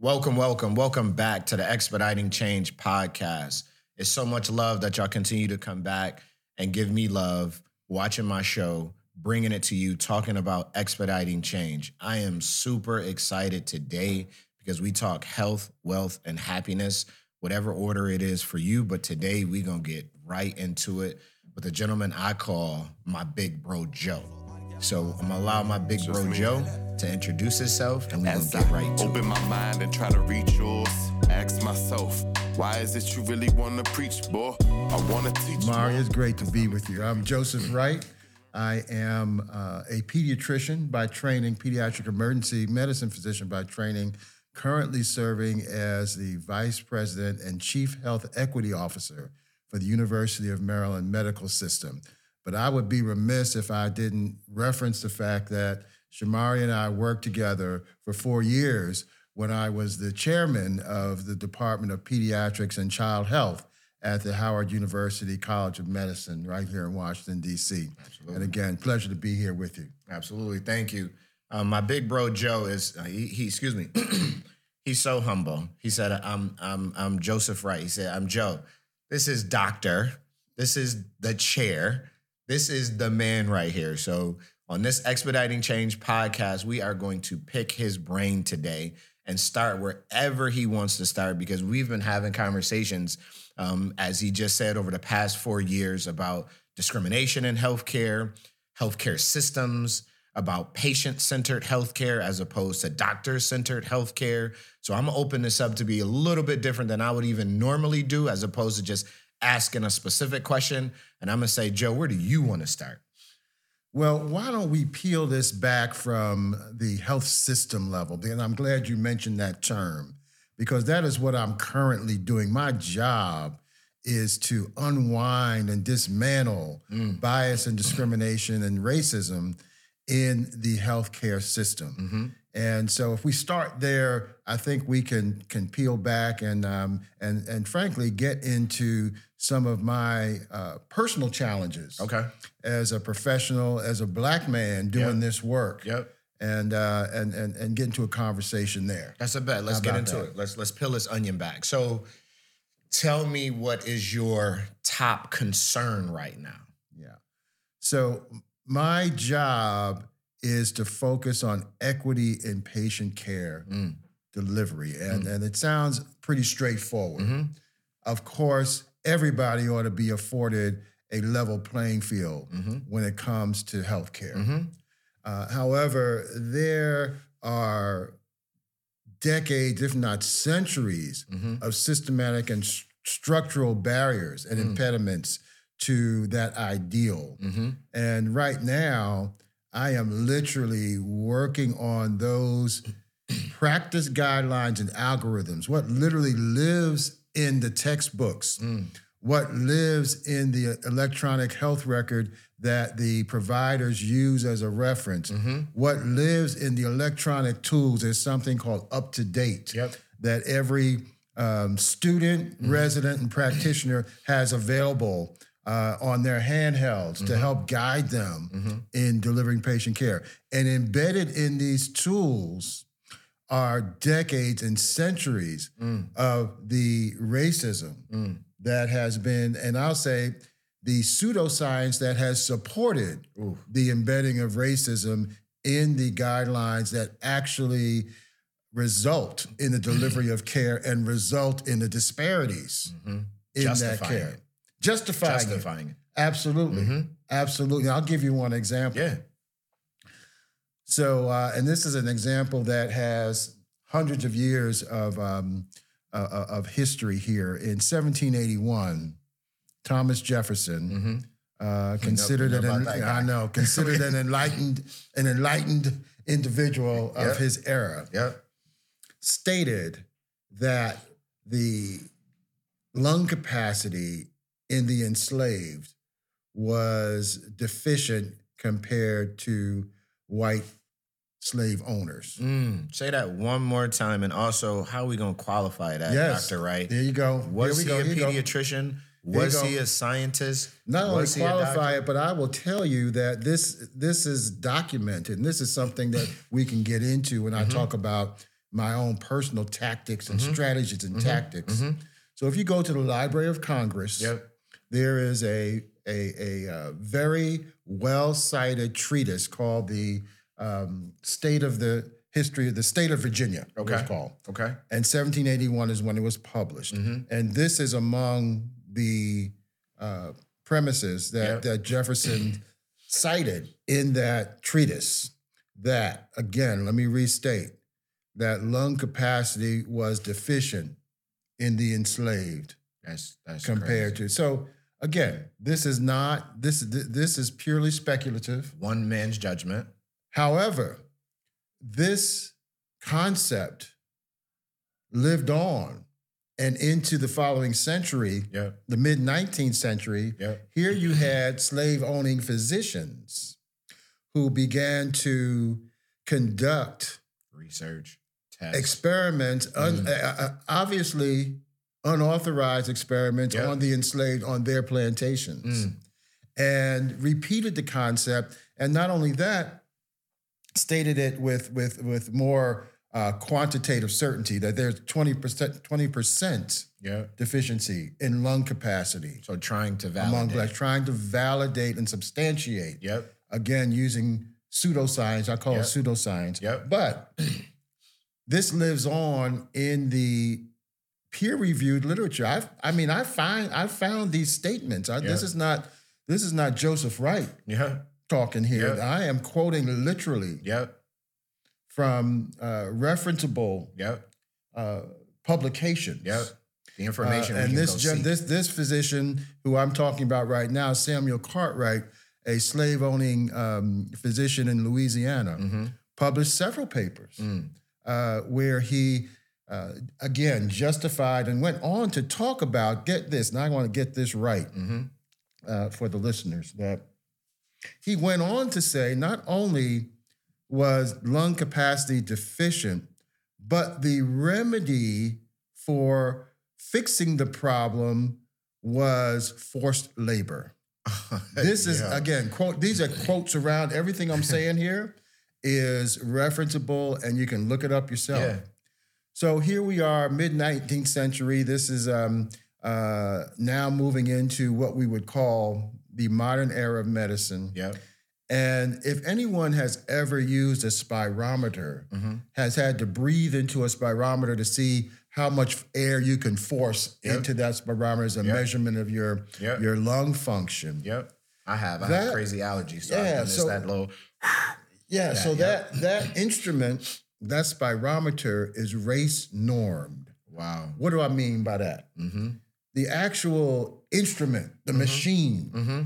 Welcome, welcome, welcome back to the Expediting Change podcast. It's so much love that y'all continue to come back and give me love, watching my show, bringing it to you, talking about expediting change. I am super excited today because we talk health, wealth, and happiness, whatever order it is for you. But today we're going to get right into it with a gentleman I call my big bro Joe. So I'm gonna allow my big bro Joe to introduce himself and gonna get I right to it. open my mind and try to reach yours, ask myself, why is it you really want to preach, boy? I want to teach. Mari, it's great to be with you. I'm Joseph Wright. I am uh, a pediatrician by training, pediatric emergency medicine physician by training, currently serving as the vice president and chief health equity officer for the University of Maryland Medical System. But I would be remiss if I didn't reference the fact that Shamari and I worked together for four years when I was the chairman of the Department of Pediatrics and Child Health at the Howard University College of Medicine right here in Washington, D.C. Absolutely. And again, pleasure to be here with you. Absolutely, thank you. Um, my big bro Joe is uh, he, he excuse me. He's so humble. He said, "I'm I'm I'm Joseph Wright." He said, "I'm Joe. This is Doctor. This is the chair. This is the man right here." So on this expediting change podcast, we are going to pick his brain today and start wherever he wants to start because we've been having conversations, um, as he just said, over the past four years about discrimination in healthcare, healthcare systems, about patient centered healthcare as opposed to doctor centered healthcare. So I'm gonna open this up to be a little bit different than I would even normally do, as opposed to just asking a specific question. And I'm gonna say, Joe, where do you want to start? Well, why don't we peel this back from the health system level? And I'm glad you mentioned that term because that is what I'm currently doing. My job is to unwind and dismantle bias and discrimination and racism in the healthcare system. And so, if we start there, I think we can can peel back and um, and and frankly get into some of my uh, personal challenges Okay. as a professional, as a black man doing Yep. this work, Yep. and uh, and and and get into a conversation there. That's a bet. Let's How get into that? it. Let's let's peel this onion back. So tell me what is your top concern right now? Yeah. So my job is to focus on equity in patient care Mm. delivery, and and it sounds pretty straightforward. Mhm. Of course, everybody ought to be afforded a level playing field Mhm. when it comes to healthcare. Mhm. Uh, however, there are decades, if not centuries, Mhm. of systematic and s- structural barriers and Mm. impediments to that ideal. Mhm. And right now, I am literally working on those practice guidelines and algorithms, what literally lives in the textbooks, Mm. what lives in the electronic health record that the providers use as a reference, Mhm. what lives in the electronic tools is something called UpToDate Yep. that every um, student, resident, and practitioner has available uh, on their handhelds to help guide them in delivering patient care. And embedded in these tools are decades and centuries Mm. of the racism Mm. that has been, and I'll say, the pseudoscience that has supported Ooh. the embedding of racism in the guidelines that actually result in the delivery of care and result in the disparities Mhm. in Justifying that care. it. Justifying. Justifying it. Absolutely. Mhm. Absolutely. I'll give you one example. Yeah. So, uh, and this is an example that has hundreds of years of um, uh, uh, of history here. In 1781, Thomas Jefferson, Mhm. uh, considered know an about that guy. I know considered an enlightened an enlightened individual of Yep. his era, Yep. stated that the lung capacity in the enslaved was deficient compared to white slave owners. Mm. Say that one more time, and also how are we gonna qualify that, Yes. Doctor Wright? There you go. Was he go. a Here pediatrician? Was he a scientist? Not only Was he a qualify it, but I will tell you that this this is documented, and this is something that we can get into when Mm-hmm. I talk about my own personal tactics and strategies and tactics. mhm. So if you go to the Library of Congress, Yep. there is a a, a, uh very well cited treatise called the um, State of the History of the State of Virginia. it was Okay. called. Okay. And 1781 is when it was published. Mhm. And this is among the uh, premises that, Yep. that Jefferson cited in that treatise. That, again, let me restate that lung capacity was deficient in the enslaved That's that's compared crazy. to. So, again, this is not, this, this is purely speculative. one man's judgment. However, this concept lived on and into the following century, Yep. the mid 19th century. Yep. Here you had slave owning physicians who began to conduct Research. Test. experiments, un- uh, obviously unauthorized experiments Yep. on the enslaved on their plantations, Mm. and repeated the concept. And not only that, stated it with with with more uh, quantitative certainty that there's twenty percent twenty percent Yep. deficiency in lung capacity So trying to among validate. trying to validate and substantiate Yep. again using pseudoscience. I call Yep. it pseudoscience. Yep. But this lives on in the peer-reviewed literature. I I mean, I find I found these statements. I, This is not this is not Joseph Wright Yep. Talking here. Yep. I am quoting literally Yep. from uh, referenceable Yep. uh, publications. Yep. The Uh, information we and this gen- this this physician who I'm talking about right now, Samuel Cartwright, a slave owning um, physician in Louisiana, Mhm. published several papers Mm. uh, where he uh, again justified and went on to talk about get this. Now I want to get this right Mhm. uh, for the listeners that he went on to say not only was lung capacity deficient, but the remedy for fixing the problem was forced labor. This is Yeah. again quote. These are quotes around everything I'm saying here is referenceable, and you can look it up yourself. Yeah. So here we are, mid 19th century. This is um, uh, now moving into what we would call the modern era of medicine. Yep. And if anyone has ever used a spirometer, Mhm. has had to breathe into a spirometer to see how much air you can force Yep. into that spirometer as a Yep. measurement of your Yep. your lung function. Yep. I have. I That- have crazy allergies. So Yeah, so- that little. Yeah, so yep. that that instrument, that spirometer is race normed. Wow. What do I mean by that? Mm-hmm. The actual instrument, the machine, Mm-hmm.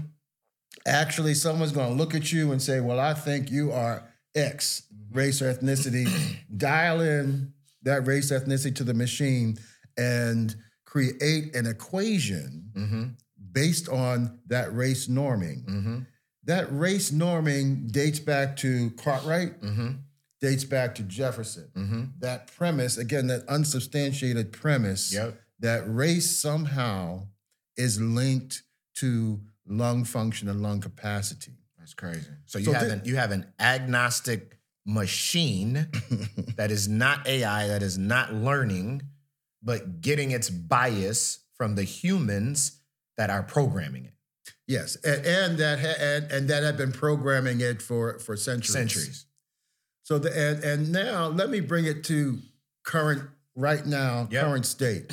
actually someone's going to look at you and say, "Well, I think you are X race or ethnicity." Dial in that race ethnicity to the machine and create an equation Mm-hmm. based on that race norming. Mm-hmm. That race norming dates back to Cartwright, Mm-hmm. dates back to Jefferson. Mm-hmm. That premise, again, that unsubstantiated premise Yep. That race somehow is linked to lung function and lung capacity. That's crazy. So you So have thi- an you have an agnostic machine that is not AI, that is not learning, but getting its bias from the humans that are programming it. Yes, and, and that ha- and, and that had been programming it for for centuries. Centuries. So the and and now let me bring it to current right now Yep. current state.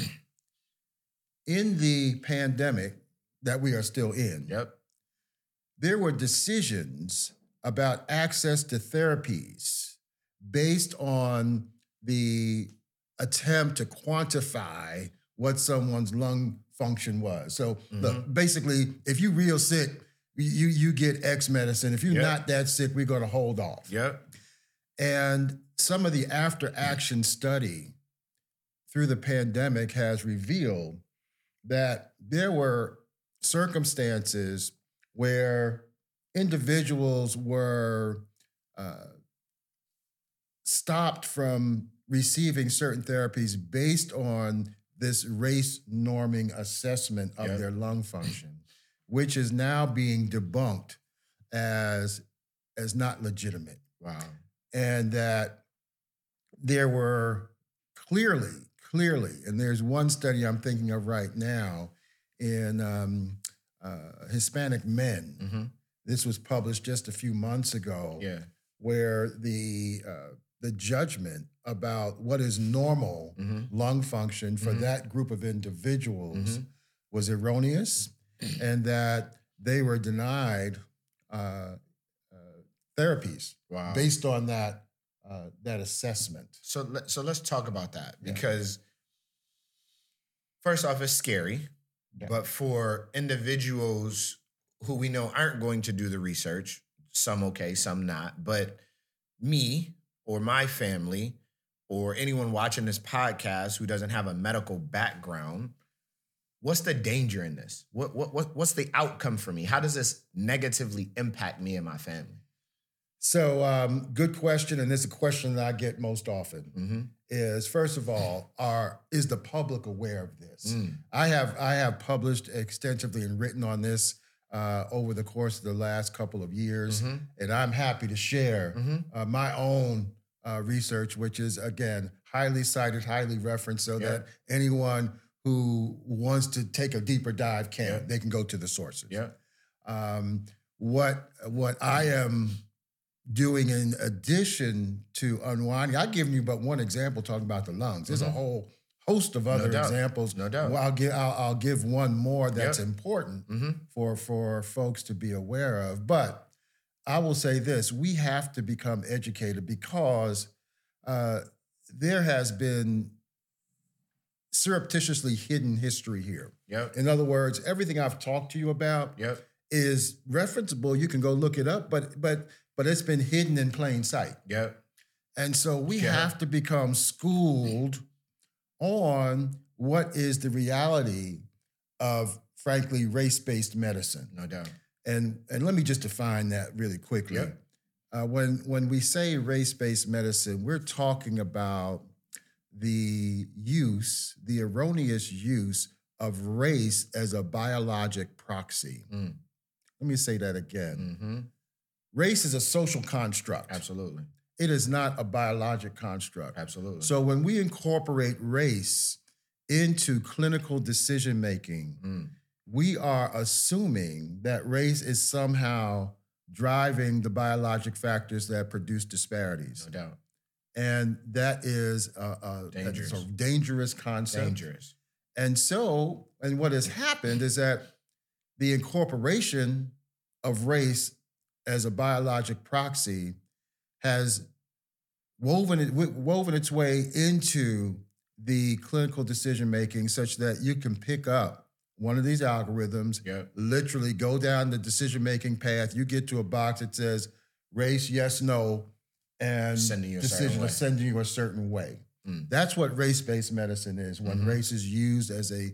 In the pandemic that we are still in, Yep. there were decisions about access to therapies based on the attempt to quantify what someone's lung function was. So look, mm-hmm. basically, if you real sick, you you get X medicine. If you're Yep. not that sick, we're going to hold off. Yep. And some of the after action study through the pandemic has revealed that there were circumstances where individuals were uh, stopped from receiving certain therapies based on this race norming assessment of Yep. their lung function, which is now being debunked as as not legitimate Wow. and that there were clearly, clearly, and there's one study I'm thinking of right now in um, uh, Hispanic men. Mm-hmm. This was published just a few months ago, Yeah. where the uh, the judgment about what is normal Mm-hmm. lung function for Mhm. that group of individuals Mhm. was erroneous, and that they were denied uh, uh, therapies Wow. based on that uh, that assessment. So let, so let's talk about that Yeah. because first off, it's scary, Yeah. but for individuals who we know aren't going to do the research, some okay, some not, but me or my family or anyone watching this podcast who doesn't have a medical background, what's the danger in this? What what, what what's the outcome for me? How does this negatively impact me and my family? So, um, good question, and this is a question that I get most often. Mm-hmm. Is first of all, are is the public aware of this? Mm. I have I have published extensively and written on this uh, over the course of the last couple of years, Mhm. and I'm happy to share Mhm. uh, my own uh, research, which is again highly cited, highly referenced, so that anyone who wants to take a deeper dive can. They can go to the sources. Yeah. Um, what what I am doing in addition to unwinding, I've given you but one example talking about the lungs. There's a Mhm. whole host of other doubt. examples. No doubt. Well, I'll give I'll, I'll give one more that's Yep. important Mm-hmm. for for folks to be aware of. But I will say this: we have to become educated because uh, there has been surreptitiously hidden history here. Yep. In other words, everything I've talked to you about Yep. is referenceable. You can go look it up, but but but it's been hidden in plain sight. Yep. And so we Yeah. have to become schooled on what is the reality of, frankly, race-based medicine. No doubt. And and let me just define that really quickly. Yep. Uh, when when we say race-based medicine, we're talking about the use, the erroneous use of race as a biologic proxy. Mm. Let me say that again. Mm-hmm. Race is a social construct. Absolutely. It is not a biologic construct. Absolutely. So when we incorporate race into clinical decision making, Mm. we are assuming that race is somehow driving the biologic factors that produce disparities. no doubt. And that is a, a, Dangerous. a dangerous concept. Dangerous. And so, and what has happened is that the incorporation of race as a biologic proxy has woven it woven its way into the clinical decision making such that you can pick up one of these algorithms Yep. literally go down the decision making path you get to a box that says race yes no and Sending you a certain decision way. is sending you a certain way Mm. that's what race-based medicine is when Mhm. race is used as a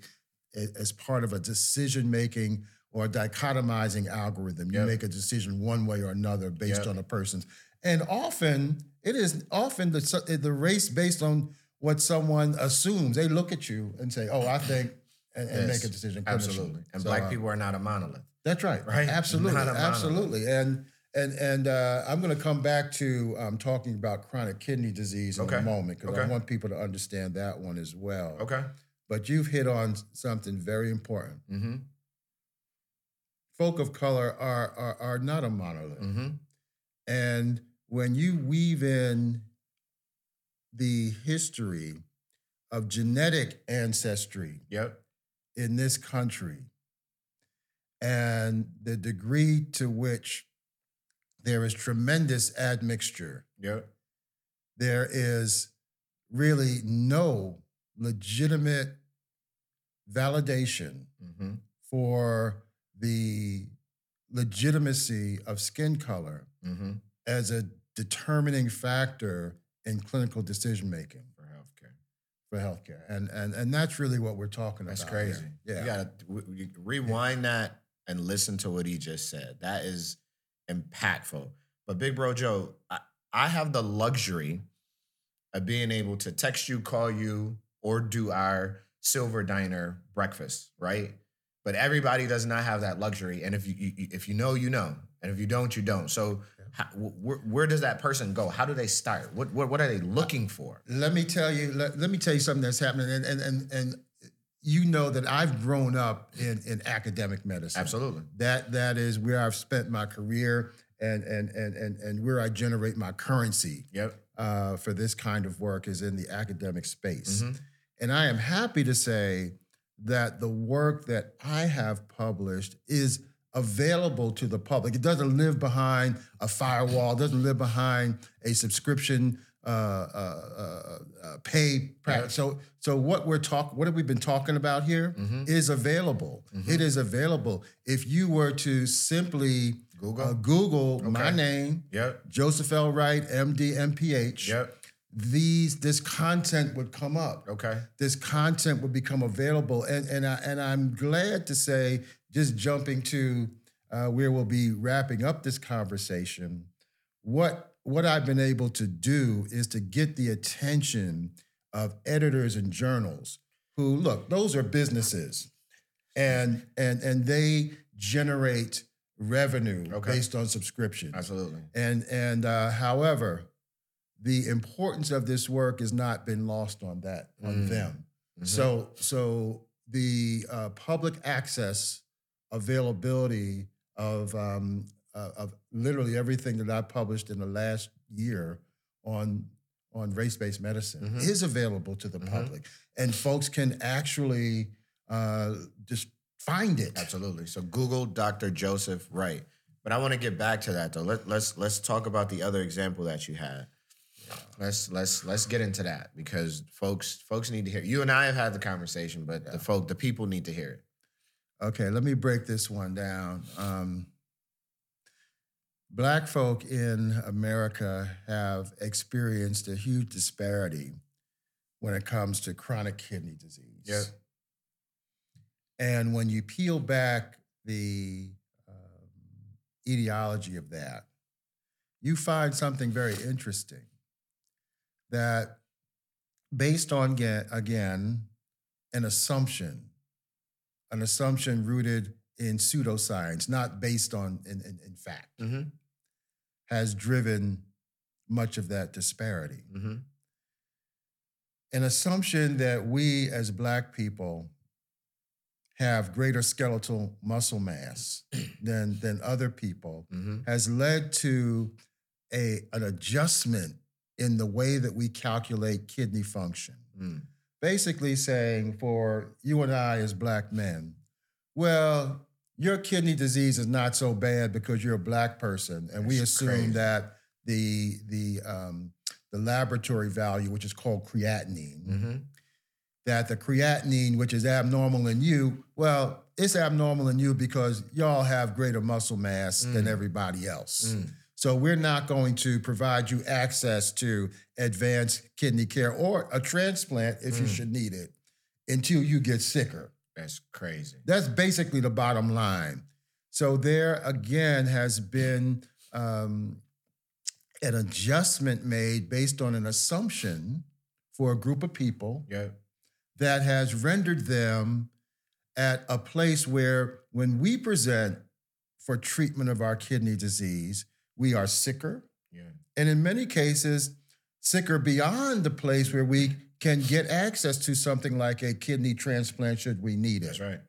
as part of a decision making or a dichotomizing algorithm you Yep. make a decision one way or another based Yep. on a person's and often it is often the the race based on what someone assumes they look at you and say oh i think and, and make a decision Absolutely. And So, black uh, people are not a monolith. that's right. Right? Absolutely. Absolutely. And and and uh, I'm going to come back to um, talking about chronic kidney disease in Okay. a moment because I want people to understand that one as well. Okay. But you've hit on something very important. Mm-hmm. Folk of color are are, are not a monolith, Mm-hmm. and when you weave in the history of genetic ancestry Yep. in this country and the degree to which there is tremendous admixture, Yep. there is really no legitimate validation Mm-hmm. for the legitimacy of skin color Mm-hmm. as a determining factor in clinical decision making For healthcare. for healthcare. And and and that's really what we're talking That's about. That's crazy. here. Yeah. You gotta w- you rewind that and listen to what he just said. That is impactful. But Big Bro Joe, I, I have the luxury of being able to text you, call you, or do our silver diner breakfast, right? But everybody does not have that luxury. And if you, you if you know, you know. And if you don't, you don't. So How, where, where does that person go? How do they start? What what, what are they looking for? Let me tell you. Let, let me tell you something that's happening, and and and and you know that I've grown up in in academic medicine. Absolutely. That that is where I've spent my career, and and and and and where I generate my currency. Yep. uh, for this kind of work is in the academic space. Mhm. And I am happy to say that the work that I have published is available to the public. It doesn't live behind a firewall, it doesn't live behind a subscription uh, uh, uh, uh, pay practice. So, so what we're talking, what have we been talking about here, is Mhm. available. Mhm. It is available. If you were to simply Google. uh, Google my name, yep. Joseph L. Wright, MD, MPH, Yep. These this content would come up. Okay. This content would become available, and and I, and I'm glad to say, just jumping to uh, where we'll be wrapping up this conversation. What what I've been able to do is to get the attention of editors and journals who look; those are businesses, and and and they generate revenue Okay. based on subscriptions. Absolutely. And and uh, however, the importance of this work has not been lost on that on Mm. them. Mhm. So so the uh, public access availability of um, uh, of literally everything that I published in the last year on on race based medicine Mhm. is available to the Mhm. public, and folks can actually uh, just find it. Absolutely. So Google Dr. Joseph Wright. But I want to get back to that though. Let, let's let's talk about the other example that you had. Let's let's let's get into that because folks folks need to hear. You and I have had the conversation, but the folk the people need to hear it. Okay, let me break this one down. Um, black folk in America have experienced a huge disparity when it comes to chronic kidney disease. Yep. And when you peel back the um, etiology of that, you find something very interesting that, based on, again, an assumption, an assumption rooted in pseudoscience, not based on in, in, in fact, Mm-hmm. has driven much of that disparity. Mm-hmm. An assumption that we as Black people have greater skeletal muscle mass than, than other people Mm-hmm. has led to a, an adjustment in the way that we calculate kidney function. Mm. basically saying for you and I as black men, well, your kidney disease is not so bad because you're a black person, and we assume crazy. that the the um, the laboratory value, which is called creatinine, Mm-hmm. that the creatinine, which is abnormal in you, well, it's abnormal in you because y'all have greater muscle mass than Mm. everybody else. Mm. So we're not going to provide you access to advanced kidney care or a transplant if you Mm. should need it until you get sicker. That's crazy. That's basically the bottom line. So there again has been um, an adjustment made based on an assumption for a group of people Yep. that has rendered them at a place where when we present for treatment of our kidney disease, we are sicker, Yeah. and in many cases, sicker beyond the place where we can get access to something like a kidney transplant should we need it. That's right.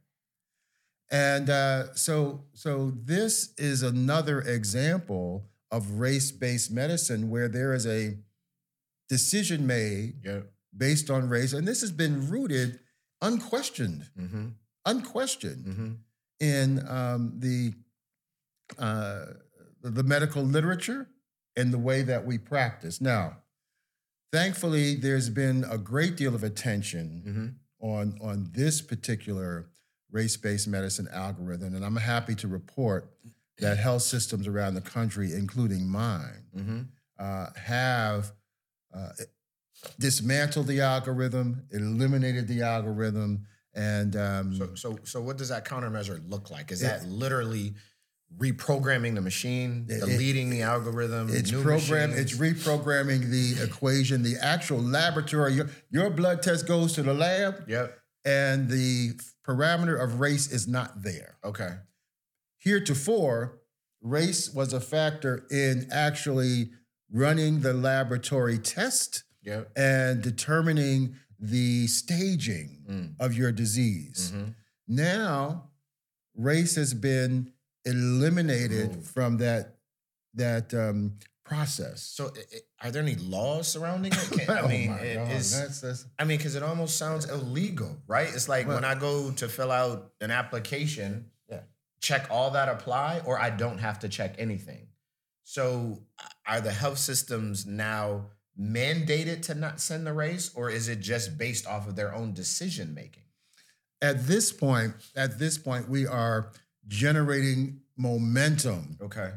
And uh, so, so this is another example of race-based medicine where there is a decision made Yep. based on race, and this has been rooted, unquestioned, Mm-hmm. unquestioned Mm-hmm. in um, the uh, the medical literature and the way that we practice. Now, thankfully, there's been a great deal of attention Mm-hmm. on on this particular race-based medicine algorithm, and I'm happy to report that health systems around the country, including mine, Mm-hmm. uh, have uh, dismantled the algorithm, eliminated the algorithm, and um, So, so, so, what does that countermeasure look like? Is It- that literally reprogramming the machine, It- deleting the algorithm? It's program. machines? It's reprogramming the equation. The actual laboratory. Your, your blood test goes to the lab, Yep. and the parameter of race is not there. Okay. Heretofore, race was a factor in actually running the laboratory test Yep. and determining the staging Mm. of your disease. Mhm. Now, race has been eliminated Removed. from that that um, process. So, i- i- are there any laws surrounding it? I Oh mean, my it- that's, that's, I mean, because it almost sounds illegal, right? It's like when I go to fill out an application, Yeah. check all that apply, or I don't have to check anything. So, are the health systems now mandated to not send the race, or is it just based off of their own decision making? at this point, at this point, we are generating momentum Okay.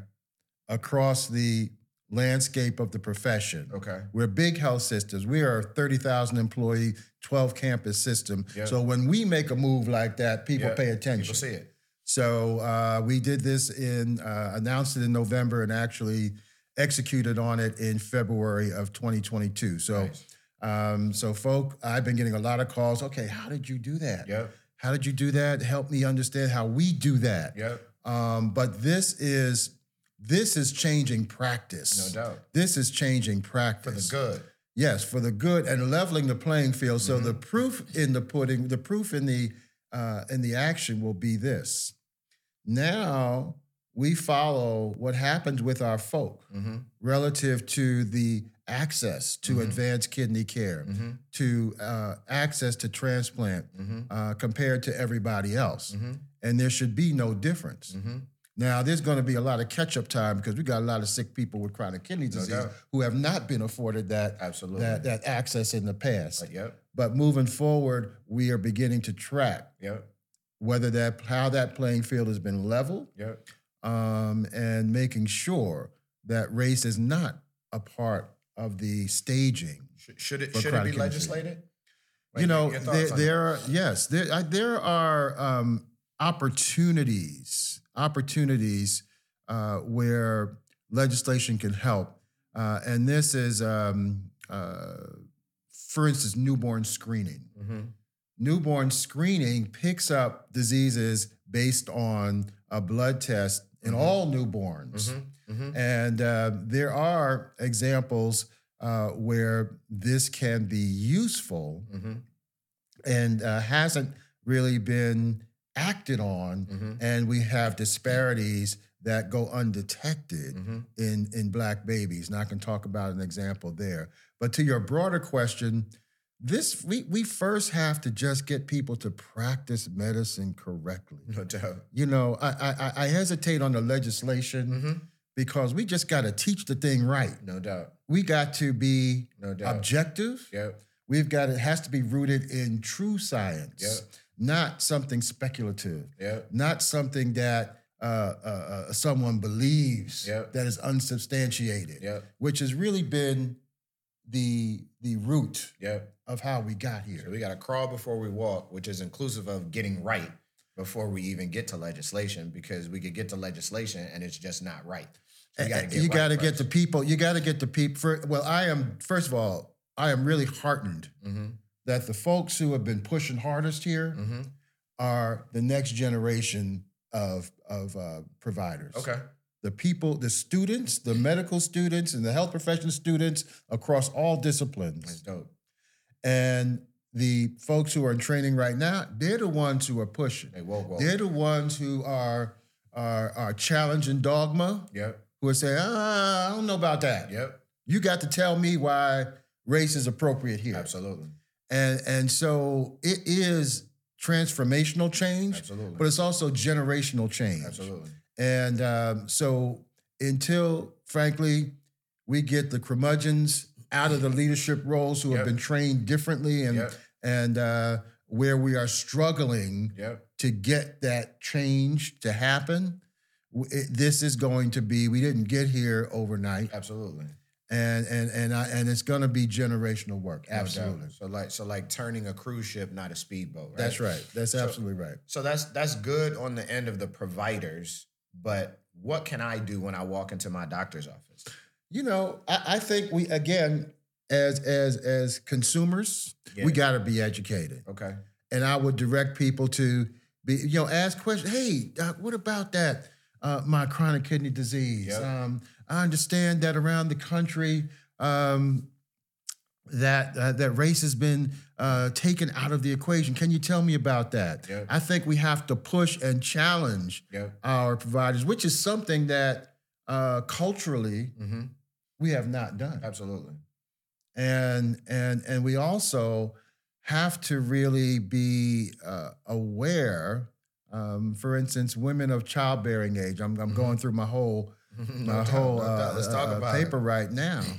across the landscape of the profession. Okay. We're big health systems. We are a 30,000 employee, 12 campus system. Yeah. So when we make a move like that, people Yeah, pay attention. People see it. So uh, we did this in, uh, announced it in November and actually executed on it in February of 2022. So, Nice. um, so folk, I've been getting a lot of calls. Okay, how did you do that? Yep. How did you do that? Help me understand how we do that. Yep. Um, but this is this is changing practice. No doubt. This is changing practice For the good. Yes, for the good and leveling the playing field. So Mm-hmm. the proof in the pudding, the proof in the uh, in the action will be this. Now we follow what happens with our folk Mm-hmm. relative to the access to Mhm. advanced kidney care, Mm-hmm. to uh, access to transplant Mm-hmm. uh, compared to everybody else. Mm-hmm. And there should be no difference. Mm-hmm. Now, there's going to be a lot of catch up time because we got a lot of sick people with chronic kidney disease doubt. who have not been afforded that, Absolutely. that, that access in the past. But yep. But moving forward, we are beginning to track Yep. whether that how that playing field has been leveled Yep. um, and making sure that race is not a part of the staging. Should, should it should it be legislated? you know, there, thoughts on it? there are yes, there I, there are um, opportunities opportunities uh, where legislation can help, uh, and this is, um, uh, for instance, newborn screening. Mhm. Newborn screening picks up diseases based on a blood test in Mhm. all newborns. Mhm. Mhm. And uh, there are examples uh, where this can be useful Mhm. and uh, hasn't really been acted on. Mhm. And we have disparities that go undetected in, in Black babies. And I can talk about an example there. But to your broader question, this we, we first have to just get people to practice medicine correctly. No doubt. You know, I, I, I hesitate on the legislation Mhm. because we just got to teach the thing right. No doubt. We got to be No doubt. objective. Yep. We've got it has to be rooted in true science, Yep. not something speculative, Yep. not something that uh, uh, uh, someone believes Yep. that is unsubstantiated, Yep. which has really been the the root Yep. Of how we got So here. we got to crawl before we walk, which is inclusive of getting right before we even get to legislation, because we could get to legislation and it's just not right. So we gotta Uh, get you right got to get the people. You got to get the people. For, well, I am first of all, I am really heartened Mhm. that the folks who have been pushing hardest here Mhm. are the next generation of of uh, providers. Okay. the people, the students, the medical students, and the health profession students across all disciplines. That's dope. And the folks who are in training right now, they're the ones who are pushing. Hey, whoa, whoa. They're the ones who are are, are challenging dogma. Yep. Who are saying, ah, I don't know about that. Yep. You got to tell me why race is appropriate here. Absolutely. And and so it is transformational change, Absolutely. but it's also generational change. Absolutely. And um, so until, frankly, we get the curmudgeons out of the leadership roles who Yep. have been trained differently and Yep. and uh, where we are struggling Yep. to get that change to happen, it, this is going to be. We didn't get here overnight, Absolutely. and and and I, and it's going to be generational work. No. Absolutely, So like so like turning a cruise ship, not a speedboat. Right? that's right. That's So- absolutely right. So that's that's good on the end of the providers, but what can I do when I walk into my doctor's office? You know, I, I think we again as as as consumers, Yeah. we got to be educated. Okay. and I would direct people to be, you know, ask questions. Hey, doc, what about that? uh, my chronic kidney disease. Yep. Um, I understand that around the country, um, that uh, that race has been uh, taken out of the equation. Can you tell me about that? Yep. I think we have to push and challenge Yep. our providers, which is something that uh, culturally Mm-hmm. We have not done Absolutely. and and and we also have to really be uh, aware. Um, for instance, women of childbearing age. I'm, I'm going through my whole my doubt, whole no uh, Let's talk uh, about paper it. right now.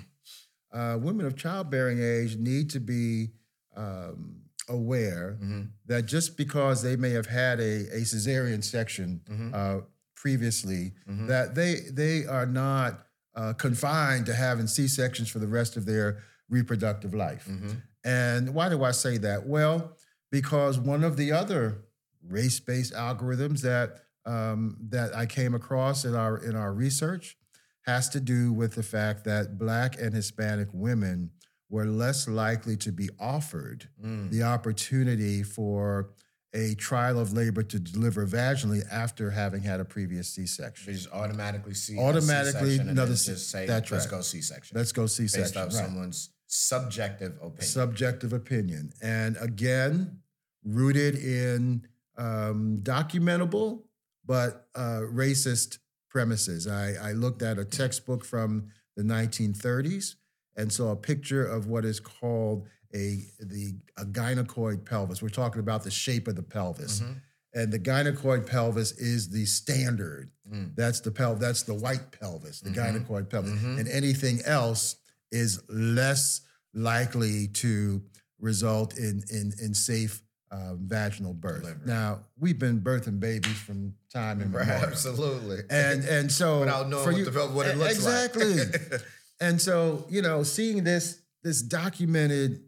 Uh, women of childbearing age need to be um, aware Mhm. that just because they may have had a, a cesarean section Mhm. uh, previously, Mhm. that they they are not uh, confined to having C sections for the rest of their reproductive life. Mhm. And why do I say that? Well, because one of the other race-based algorithms that um, that I came across in our in our research has to do with the fact that Black and Hispanic women were less likely to be offered Mm. the opportunity for a trial of labor to deliver vaginally after having had a previous C-section. They just automatically see Automatically, another C- just say, that's let's right. go C-section. Let's go based C-section. off right. someone's subjective opinion. subjective opinion. And again, rooted in um, documentable but uh, racist premises. I, I looked at a textbook from the 1930s and saw a picture of what is called a the a gynecoid pelvis. We're talking about the shape of the pelvis. Mhm. And the gynecoid pelvis is the standard. Mm. That's the pel. That's the white pelvis, the Mhm. gynecoid pelvis, Mhm. and anything else is less likely to result in in in safe um, vaginal birth. Delivery. Now we've been birthing babies from time and Right, absolutely. and and so Without knowing for what, you- the, what it looks exactly. like. Exactly. and so you know, seeing this this documented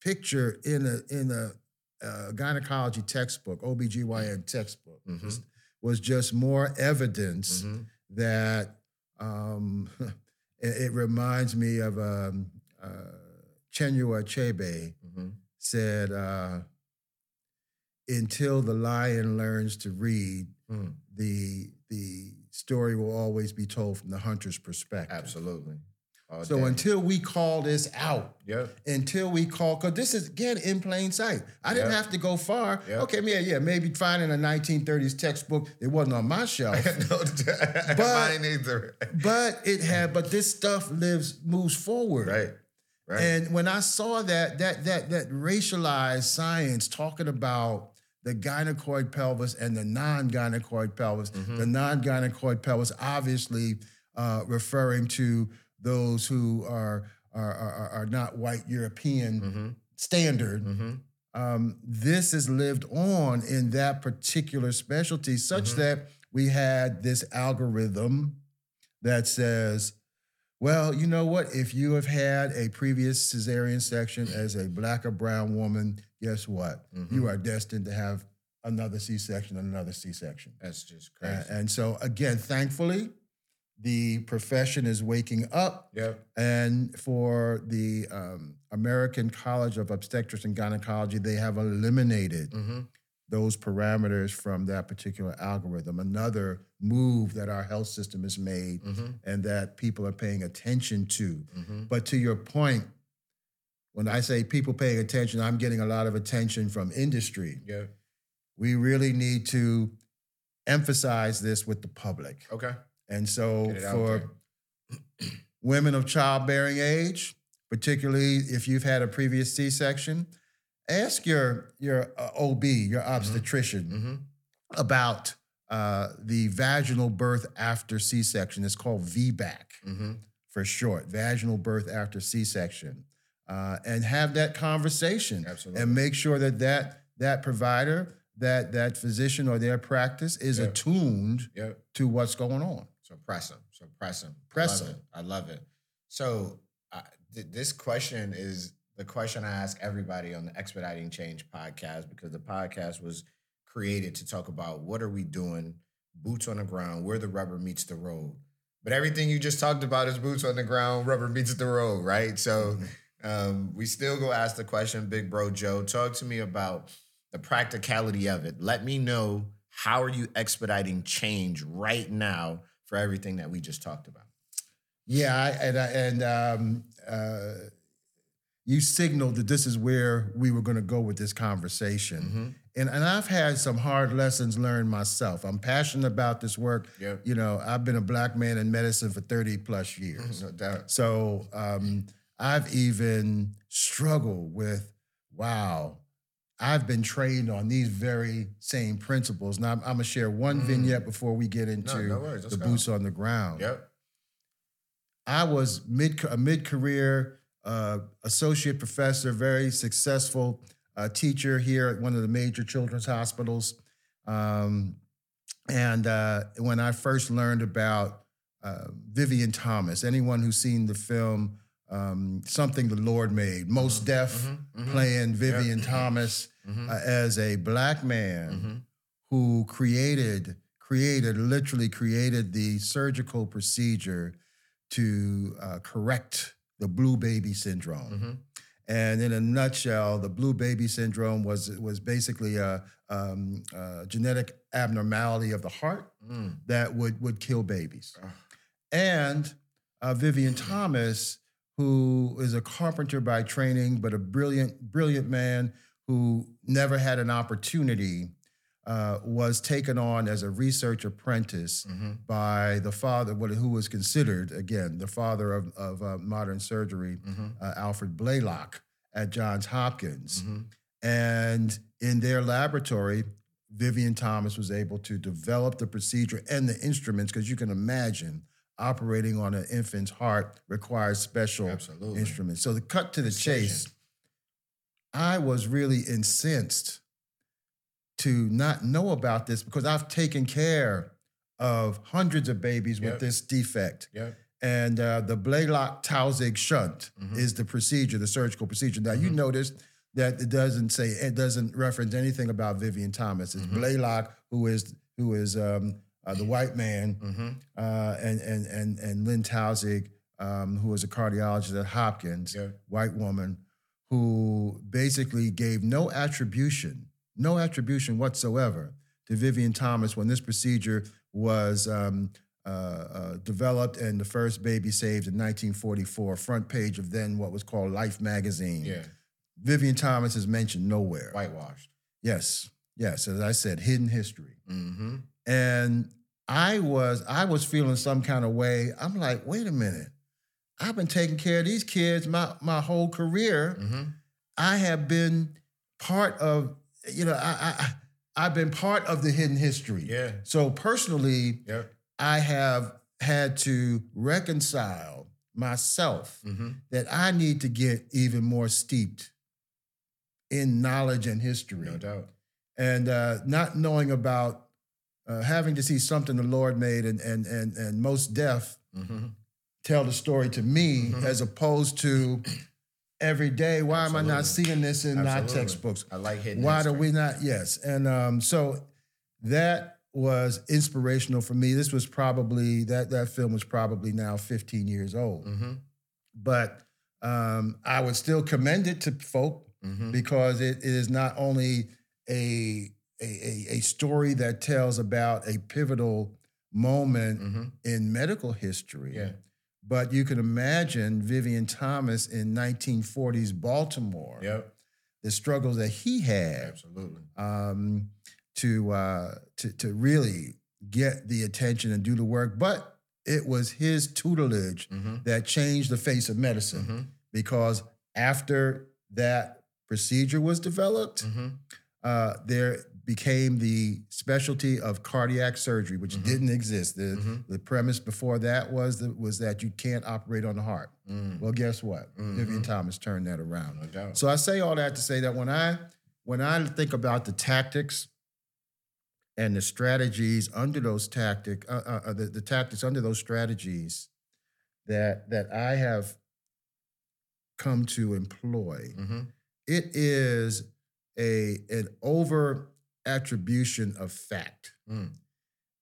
picture in a in a uh, gynecology textbook, OBGYN textbook, Mhm. was, was just more evidence Mhm. that um, it, it reminds me of um, uh, Chinua Achebe Mhm. said, uh, "Until the lion learns to read, Mm. the the story will always be told from the hunter's perspective." Absolutely. So day. until we call this out, yeah. until we call, because this is again in plain sight. I didn't Yep. have to go far. Yep. Okay, yeah, yeah, maybe finding a 1930s textbook, it wasn't on my shelf. no, But- mine either. but it had, but this stuff lives, moves forward. Right. Right. And when I saw that, that that that racialized science talking about the gynecoid pelvis and the non-gynecoid pelvis, Mm-hmm. the non-gynecoid pelvis obviously uh, referring to those who are are, are, are not white European Mhm. standard. Mhm. Um, this is lived on in that particular specialty, such Mhm. that we had this algorithm that says, well, you know what? If you have had a previous cesarean section as a black or brown woman, guess what? You are destined to have another C section and another C section. That's just Uh, crazy. and so, again, thankfully, the profession is waking up. yep. And for the um, American College of Obstetrics and Gynecology, they have eliminated hmm those parameters from that particular algorithm. Another move that our health system has made hmm and that people are paying attention to. hmm But to your point, when I say people paying attention, I'm getting a lot of attention from industry. Yep. We really need to emphasize this with the public. Okay. And so Get it out for women of childbearing age, particularly if you've had a previous C-section, ask your your uh, OB, your obstetrician, hmm about uh, the vaginal birth after C-section. It's called VBAC hmm for short, vaginal birth after C-section, uh, and have that conversation Absolutely. and make sure that that that provider, that that physician or their practice is Yeah. attuned to what's going on. So press them. So press them. Press I love 'em. it. I love it. So uh, th- this question is the question I ask everybody on the Expediting Change podcast because the podcast was created to talk about what are we doing, boots on the ground, where the rubber meets the road. But everything you just talked about is boots on the ground, rubber meets the road, right? So um, we still go ask the question, Big Bro Joe, talk to me about the practicality of it. Let me know how are you expediting change right now for everything that we just talked about? Yeah, I, and I, and um, uh, you signaled that this is where we were going to go with this conversation. Mm-hmm. And and I've had some hard lessons learned myself. I'm passionate about this work. Yep. You know, I've been a black man in medicine for 30 plus years. No doubt. So um, I've even struggled with, wow, I've been trained on these very same principles. Now I'm, I'm gonna share one Mm. vignette before we get into no worries. The boots on the ground. Yep. I was mid a mid career uh, associate professor, very successful uh, teacher here at one of the major children's hospitals. Um, and uh, when I first learned about uh, Vivian Thomas, anyone who's seen the film um, Something the Lord Made, Mos Def mhm, playing Vivian Thomas Mhm. uh, as a black man Mhm. who created created literally created the surgical procedure to uh, correct the blue baby syndrome. Mhm. And in a nutshell, the blue baby syndrome was was basically a, um, a genetic abnormality of the heart Mm. that would would kill babies. And uh, Vivian Thomas, who is a carpenter by training, but a brilliant brilliant man who never had an opportunity, uh, was taken on as a research apprentice Mhm. by the father, who was considered again the father of, of uh, modern surgery, Mhm. uh, Alfred Blalock at Johns Hopkins. Mhm. And in their laboratory, Vivian Thomas was able to develop the procedure and the instruments because you can imagine operating on an infant's heart requires special Absolutely. instruments. So the cut to the chase, I was really incensed to not know about this because I've taken care of hundreds of babies with this defect. Yep. And uh, the Blalock Taussig shunt Mhm. is the procedure, the surgical procedure. Now you Mhm. notice that it doesn't say it doesn't reference anything about Vivian Thomas. It's Mhm. Blalock who is who is um, uh, the white man, Mhm. uh, and and and and Lynn Taussig, um, who was a cardiologist at Hopkins, Yeah. white woman, who basically gave no attribution, no attribution whatsoever to Vivian Thomas when this procedure was um, uh, uh, developed and the first baby saved in 1944, front page of then what was called Life magazine. Yeah. Vivian Thomas is mentioned nowhere. Whitewashed. Yes, yes, as I said, hidden history. Mm-hmm. And I was I was feeling some kind of way. I'm like, wait a minute. I've been taking care of these kids my my whole career. Mm-hmm. I have been part of, you know, I, I I've been part of the hidden history. Yeah. So personally, Yep. I have had to reconcile myself Mm-hmm. that I need to get even more steeped in knowledge and history No doubt. and uh, not knowing about uh, having to see something the Lord made and and and and Mos Def Mm-hmm. tell the story to me Mhm. as opposed to every day. Why am I not seeing this in our Absolutely. textbooks? I like hidden Why do we not? Yes, and um, so that was inspirational for me. This was probably that that film was probably now 15 years old, Mm-hmm. but um, I would still commend it to folk Mm-hmm. because it is not only a, a a a story that tells about a pivotal moment Mm-hmm. in medical history. Yeah. But you can imagine Vivian Thomas in 1940s Baltimore, Yep. the struggles that he had Absolutely. um, to, uh, to to really get the attention and do the work. But it was his tutelage Mm-hmm. that changed the face of medicine Mm-hmm. because after that procedure was developed, Mm-hmm. Uh, there became the specialty of cardiac surgery, which Mhm. didn't exist. The, Mhm. the premise before that was that, was that you can't operate on the heart. Mm. Well, guess what? Vivian Mhm. Thomas turned that around. No. So I say all that to say that when I when I think about the tactics and the strategies under those tactic, uh, uh, uh, the, the tactics under those strategies that that I have come to employ, mm-hmm. it is a an over attribution of fact. Mm.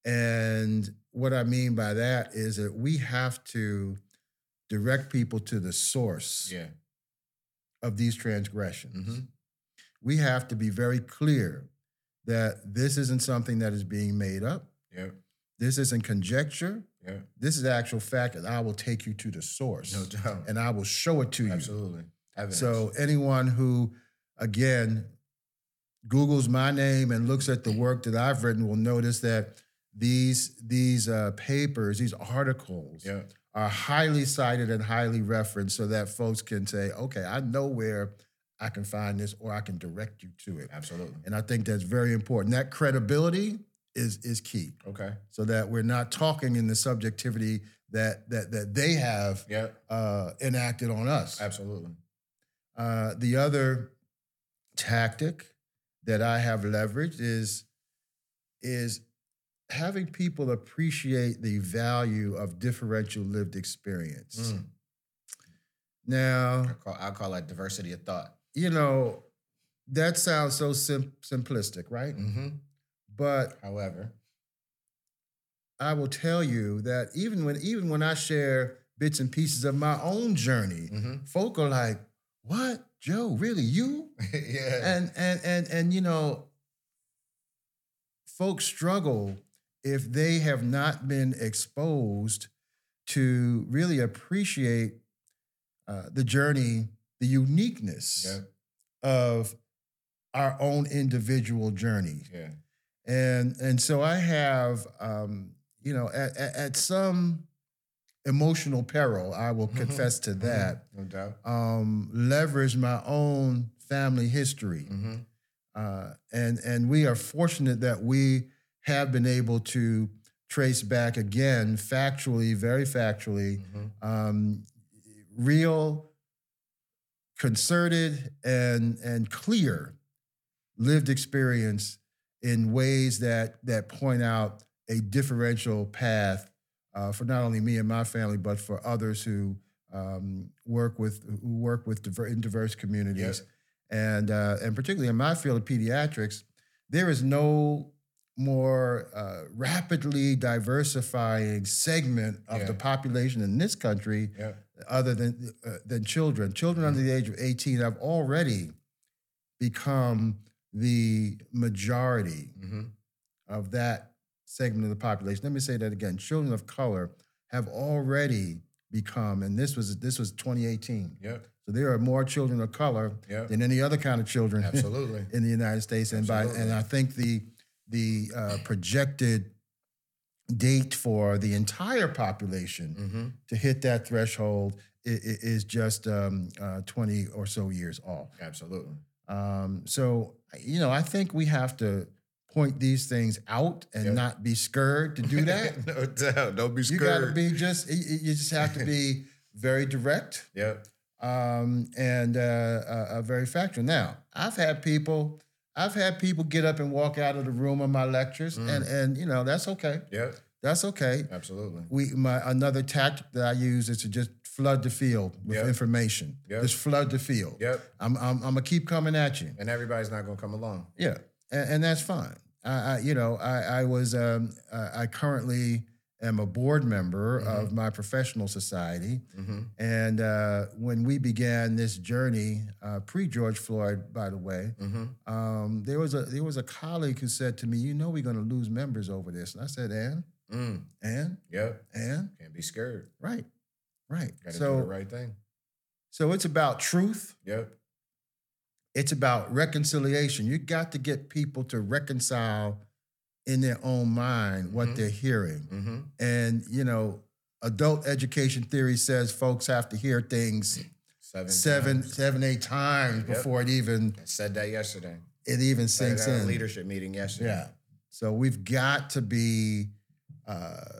And what I mean by that is that we have to direct people to the source Yeah. of these transgressions. Mhm. We have to be very clear that this isn't something that is being made up. Yep. This isn't conjecture. Yep. This is actual fact, and I will take you to the source No doubt. and I will show it to you. Absolutely. So anyone who, again, Google's my name and looks at the work that I've written will notice that these these uh, papers, these articles, yeah. are highly cited and highly referenced, so that folks can say, "Okay, I know where I can find this, or I can direct you to it." Absolutely. And I think that's very important. That credibility is is key, Okay. so that we're not talking in the subjectivity that that that they have Yeah. uh, enacted on us. Absolutely. Uh, the other tactic that I have leveraged is is having people appreciate the value of differential lived experience. Mm. Now, I call, I call that diversity of thought. you know, that sounds so sim- simplistic, right? Mm-hmm. But However, I will tell you that even when even when I share bits and pieces of my own journey, mm-hmm. folk are like, "What, Joe? Really, you?" yeah. and and and and you know folks struggle if they have not been exposed to really appreciate uh, the journey the uniqueness yeah. of our own individual journey Yeah. and and so i have um, you know at, at, at some emotional peril i will Mhm. confess to Mhm. that No doubt. um, leverage my own family history Mm-hmm. uh, and and we are fortunate that we have been able to trace back again factually, very factually, Mm-hmm. um, real, concerted, and and clear lived experience in ways that that point out a differential path uh, for not only me and my family, but for others who um, work with who work with diver- in diverse communities and uh, and particularly in my field of pediatrics, there is no more uh, rapidly diversifying segment of Yeah. the population in this country Yeah. other than uh, than children. Children under the age of 18 have already become the majority Mm-hmm. of that segment of the population. Let me say that again. Children of color have already become, and this was this was 2018. Yep. So there are more children of color Yep. than any other kind of children Absolutely. in the United States. And by and I think the the uh, projected date for the entire population Mm-hmm. to hit that threshold i- i- is just um, uh, 20 or so years off. Absolutely. Um, so you know, I think we have to point these things out and Yep. not be scared to do that. no doubt. Don't be scared. you got to be just you just have to be very direct Yep. um, and uh, uh, uh, very factual. Now, I've had people, I've had people get up and walk out of the room of my lectures, Mm. and and you know that's okay. Yep. That's okay. Absolutely. We my another tactic that I use is to just flood the field with Yep. information. Yep. Just flood the field. Yep. I'm, I'm I'm gonna keep coming at you. And everybody's not gonna come along. Yeah, and, and that's fine. I, I you know I I was um I I currently am a board member Mhm. of my professional society. Mm-hmm. And uh, when we began this journey, uh, pre George Floyd, by the way, Mm-hmm. um, there was a there was a colleague who said to me, "You know, we're going to lose members over this." And I said, "And Mm. and Yep. and Can't be scared. right, right." Gotta So do the right thing. so it's about truth. Yep. It's about reconciliation. You got to get people to reconcile in their own mind what Mhm. they're hearing. Mm-hmm. And you know, adult education theory says folks have to hear things Seven. seven, times. seven, eight times Yep. before it even I said that yesterday. it even sinks at a in. leadership meeting yesterday. Yeah. So we've got to be, uh,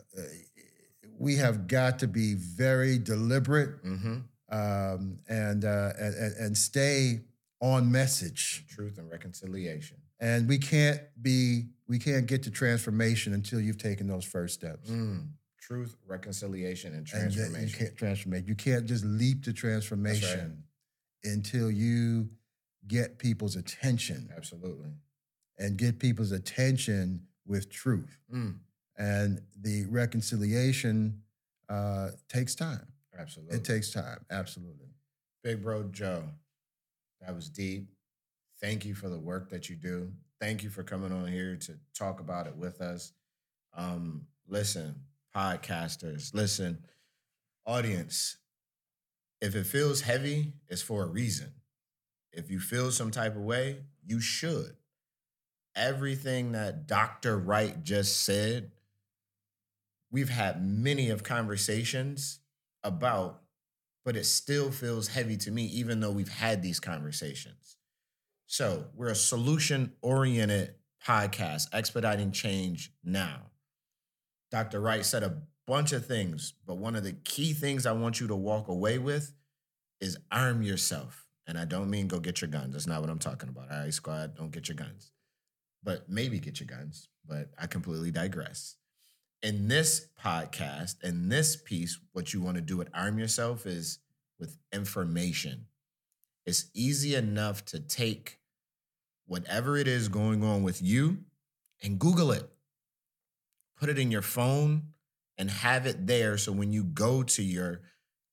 we have got to be very deliberate Mm-hmm. um, and, uh, and and and stay on message. Truth and reconciliation. And we can't be, we can't get to transformation until you've taken those first steps. Mm. Truth, reconciliation, and And you transformation. can't transformate. You can't just leap to transformation until you get people's attention Absolutely. and get people's attention with truth. Mm. And the reconciliation uh, takes time. Absolutely. It takes time, absolutely. Big Bro Joe. That was deep. Thank you for the work that you do. Thank you for coming on here to talk about it with us. Um, listen, podcasters, listen, audience, if it feels heavy, it's for a reason. If you feel some type of way, you should. Everything that Dr. Wright just said, we've had many of conversations about, but it still feels heavy to me, even though we've had these conversations. So we're a solution oriented podcast, expediting change now. Dr. Wright said a bunch of things, but one of the key things I want you to walk away with is arm yourself. And I don't mean go get your guns. That's not what I'm talking about. All right, squad, don't get your guns. But maybe get your guns, but I completely digress. In this podcast, in this piece, what you want to do with arm yourself is with information. It's easy enough to take whatever it is going on with you and Google it. Put it in your phone and have it there so when you go to your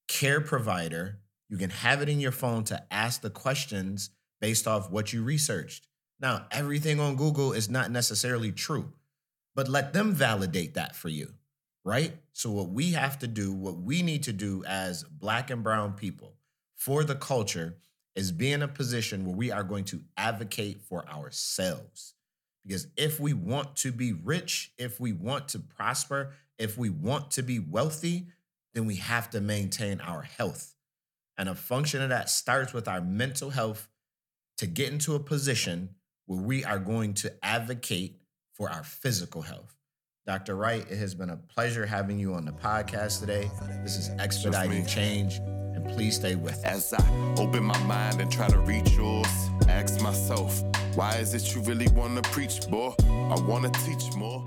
care provider, you can have it in your phone to ask the questions based off what you researched. Now, everything on Google is not necessarily true, but let them validate that for you, right? So, what we have to do, what we need to do as Black and Brown people for the culture is be in a position where we are going to advocate for ourselves. Because if we want to be rich, if we want to prosper, if we want to be wealthy, then we have to maintain our health. And a function of that starts with our mental health to get into a position where we are going to advocate for our physical health. Dr. Wright, it has been a pleasure having you on the podcast today. This is Expediting Change, and please stay with us. As I open my mind and try to reach yours, ask myself, why is it you really want to preach, boy? I want to teach more.